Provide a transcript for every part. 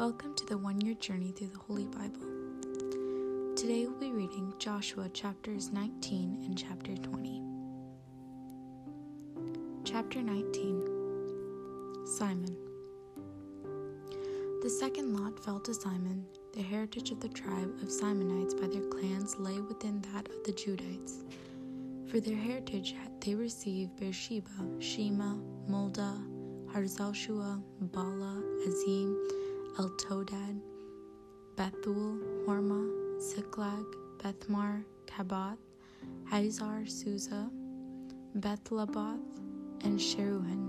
Welcome to the one year journey through the Holy Bible. Today we'll be reading Joshua chapters 19 and chapter 20. Chapter 19 Simon. The second lot fell to Simon. The heritage of the tribe of Simonites by their clans lay within that of the Judites. For their heritage they received Beersheba, Shema, Moladah, Harzalshua, Bala, Azim, Eltodad, Bethul, Hormah, Ziklag, Bethmar, Tabath, Hazar, Susa, Bethlebaoth, and Sharuhen,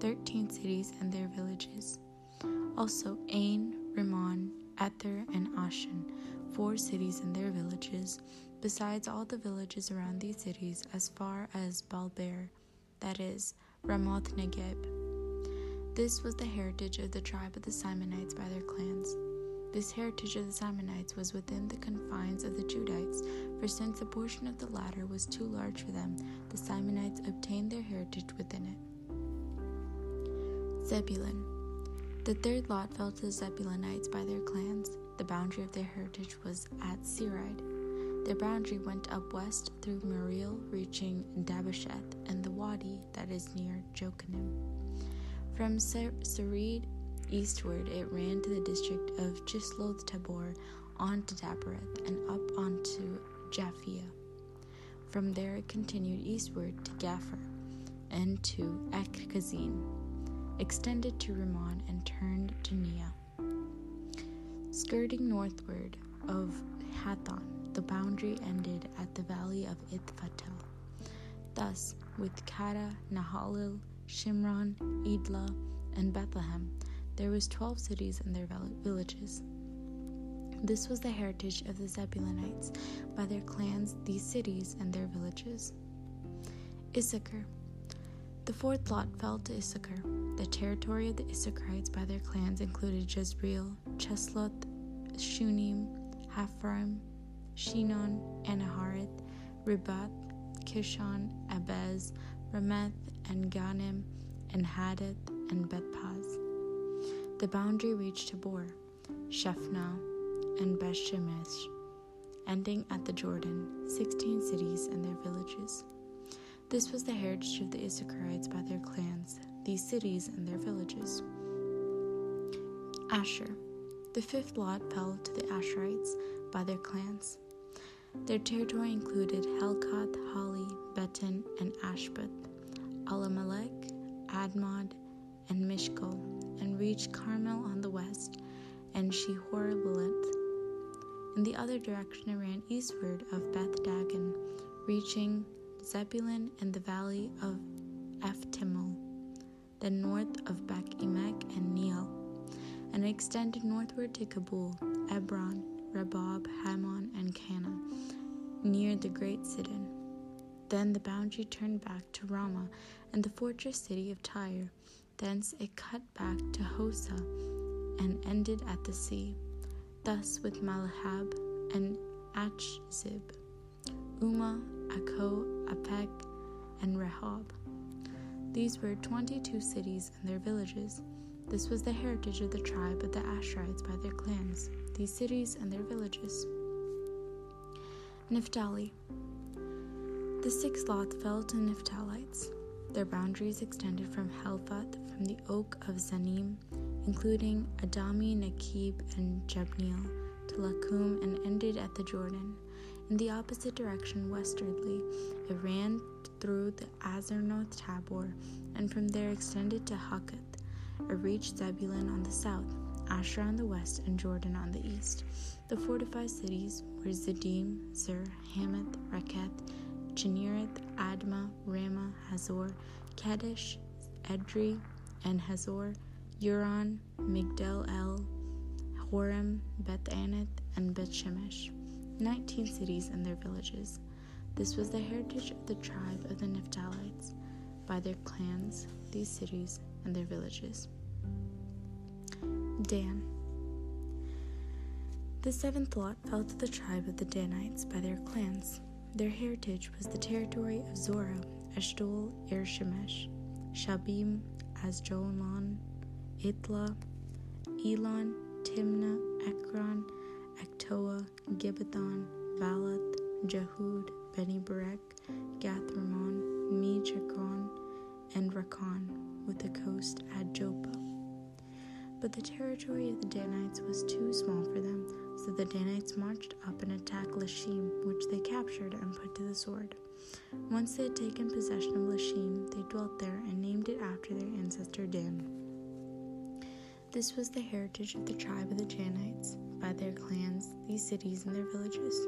thirteen cities and their villages. Also Ain, Rimmon, Ether, and Ashan, four cities and their villages, besides all the villages around these cities as far as Balber, that is, Ramoth Negeb. This was the heritage of the tribe of the Simonites by their clans. This heritage of the Simonites was within the confines of the Judites, for since a portion of the latter was too large for them, the Simonites obtained their heritage within it. Zebulun. The third lot fell to the Zebulunites by their clans. The boundary of their heritage was at Sarid. Their boundary went up west through Meriel, reaching Dabbesheth and the wadi that is near Jokneam. From Sarid eastward, it ran to the district of Chisloth Tabor, on to Daberath, and up onto Japhia. From there, it continued eastward to Gaffer and to Echkazin, extended to Rimmon, and turned to Neah. Skirting northward of Hathon, the boundary ended at the valley of Ithfatel. Thus, with Kata, Nahalal, Shimron, Idla, and Bethlehem. There was twelve cities and their villages. This was the heritage of the Zebulunites by their clans, these cities and their villages. Issachar. The fourth lot fell to Issachar. The territory of the Issacharites by their clans included Jezreel, Chesloth, Shunem, Hapharaim, Shinon, Anaharath, Ribath, Kishon, Abez, Rameth, and Ganim, and Hadath, and Bethpaz. The boundary reached Tabor, Shephna, and Bethshemesh, ending at the Jordan, sixteen cities and their villages. This was the heritage of the Issacharites by their clans, these cities and their villages. Asher. The fifth lot fell to the Asherites by their clans. Their territory included Helkath, Hali, Beten, and Ashbeth, Allammelech, Admod, and Mishkol, and reached Carmel on the west, and Shehorbalit. In the other direction, it ran eastward of Beth Dagon, reaching Zebulun and the valley of Ephtimol, then north of Beth Emek and Neiel, and extended northward to Cabul, Ebron, Rabbah, Hammon, and Kanah, near the great Sidon. Then the boundary turned back to Ramah and the fortress city of Tyre. Thence it cut back to Hosah and ended at the sea. Thus with Malahab and Achzib, Ummah, Akko, Aphek, and Rehob. These were twenty two cities and their villages. This was the heritage of the tribe of the Asherites by their clans, these cities and their villages. Naphtali. The sixth lot fell to Naphtalites. Their boundaries extended from Helphath, from the oak of Zanim, including Adami, Nakib, and Jabneel, to Lakkum, and ended at the Jordan. In the opposite direction, westwardly, it ran through the Azarnoth Tabor, and from there extended to Hukkath. It reached Zebulun on the south, Asher on the west, and Jordan on the east. The fortified cities were Ziddim, Zur, Hamath, Rakkath, Generath, Admah, Ramah, Hazor, Kadesh, Edrei, and Hazor, Uron, Migdal El, Horem, Beth Anath, and Beth Shemesh, nineteen cities and their villages. This was the heritage of the tribe of the Naphtalites, by their clans, these cities and their villages. Dan. The seventh lot fell to the tribe of the Danites by their clans. Their heritage was the territory of Zorah, Eshtaol, Irshemesh, Shabim, Aijalon, Itla, Elon, Timnah, Ekron, Ektoa, Gibbethon, Valath, Jehud, Bene Berak, Gath Rimmon, Me and Rakkon, with the coast at Joppa. But the territory of the Danites was too small for them, so the Danites marched up and attacked Leshem, which they captured and put to the sword. Once they had taken possession of Leshem, they dwelt there and named it after their ancestor Dan. This was the heritage of the tribe of the Danites, by their clans, these cities and their villages.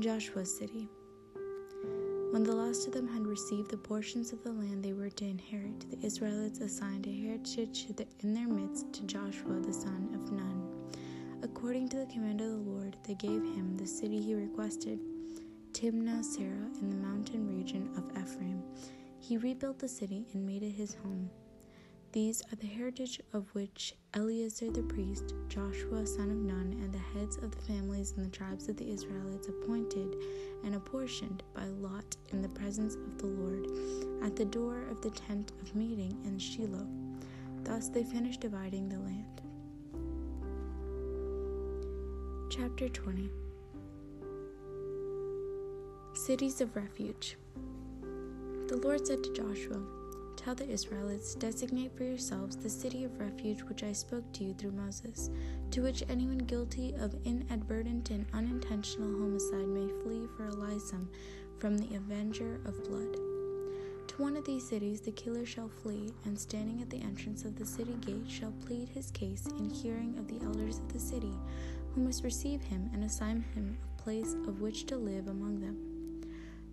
Joshua's city. When the last of them had received the portions of the land they were to inherit, the Israelites assigned a heritage in their midst to Joshua the son of Nun. According to the command of the Lord, they gave him the city he requested, Timnah Serah in the mountain region of Ephraim. He rebuilt the city and made it his home. These are the heritage of which Eleazar the priest, Joshua son of Nun, and the heads of the families and the tribes of the Israelites appointed and apportioned by lot in the presence of the Lord at the door of the tent of meeting in Shiloh. Thus they finished dividing the land. Chapter 20 Cities of Refuge The Lord said to Joshua, Tell the Israelites, designate for yourselves the city of refuge which I spoke to you through Moses, to which anyone guilty of inadvertent and unintentional homicide may flee for license from the avenger of blood. To one of these cities the killer shall flee, and standing at the entrance of the city gate shall plead his case in hearing of the elders of the city, who must receive him and assign him a place of which to live among them.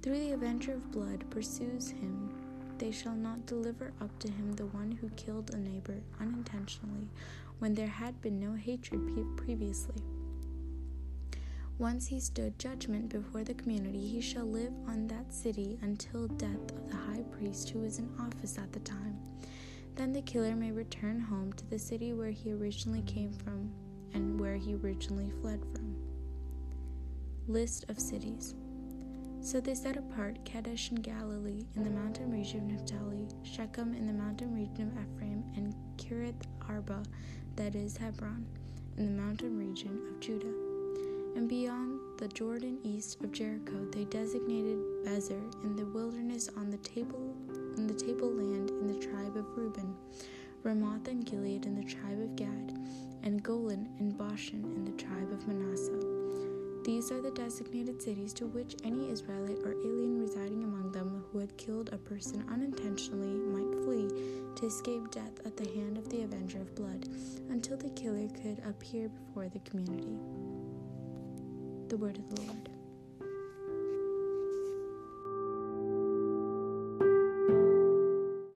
Through the avenger of blood pursues him they shall not deliver up to him the one who killed a neighbor unintentionally when there had been no hatred previously. Once he stood judgment before the community, he shall live on that city until death of the high priest who is in office at the time. Then the killer may return home to the city where he originally came from and where he originally fled from. List of cities. So they set apart Kadesh in Galilee in the mountain region of Naphtali, Shechem in the mountain region of Ephraim, and Kiriath Arba, that is Hebron, in the mountain region of Judah. And beyond the Jordan east of Jericho, they designated Bezer in the wilderness on the table in the tableland in the tribe of Reuben, Ramoth and Gilead in the tribe of Gad, and Golan and Bashan in the tribe of Manasseh. These are the designated cities to which any Israelite or alien residing among them who had killed a person unintentionally might flee to escape death at the hand of the avenger of blood until the killer could appear before the community. The word of the Lord.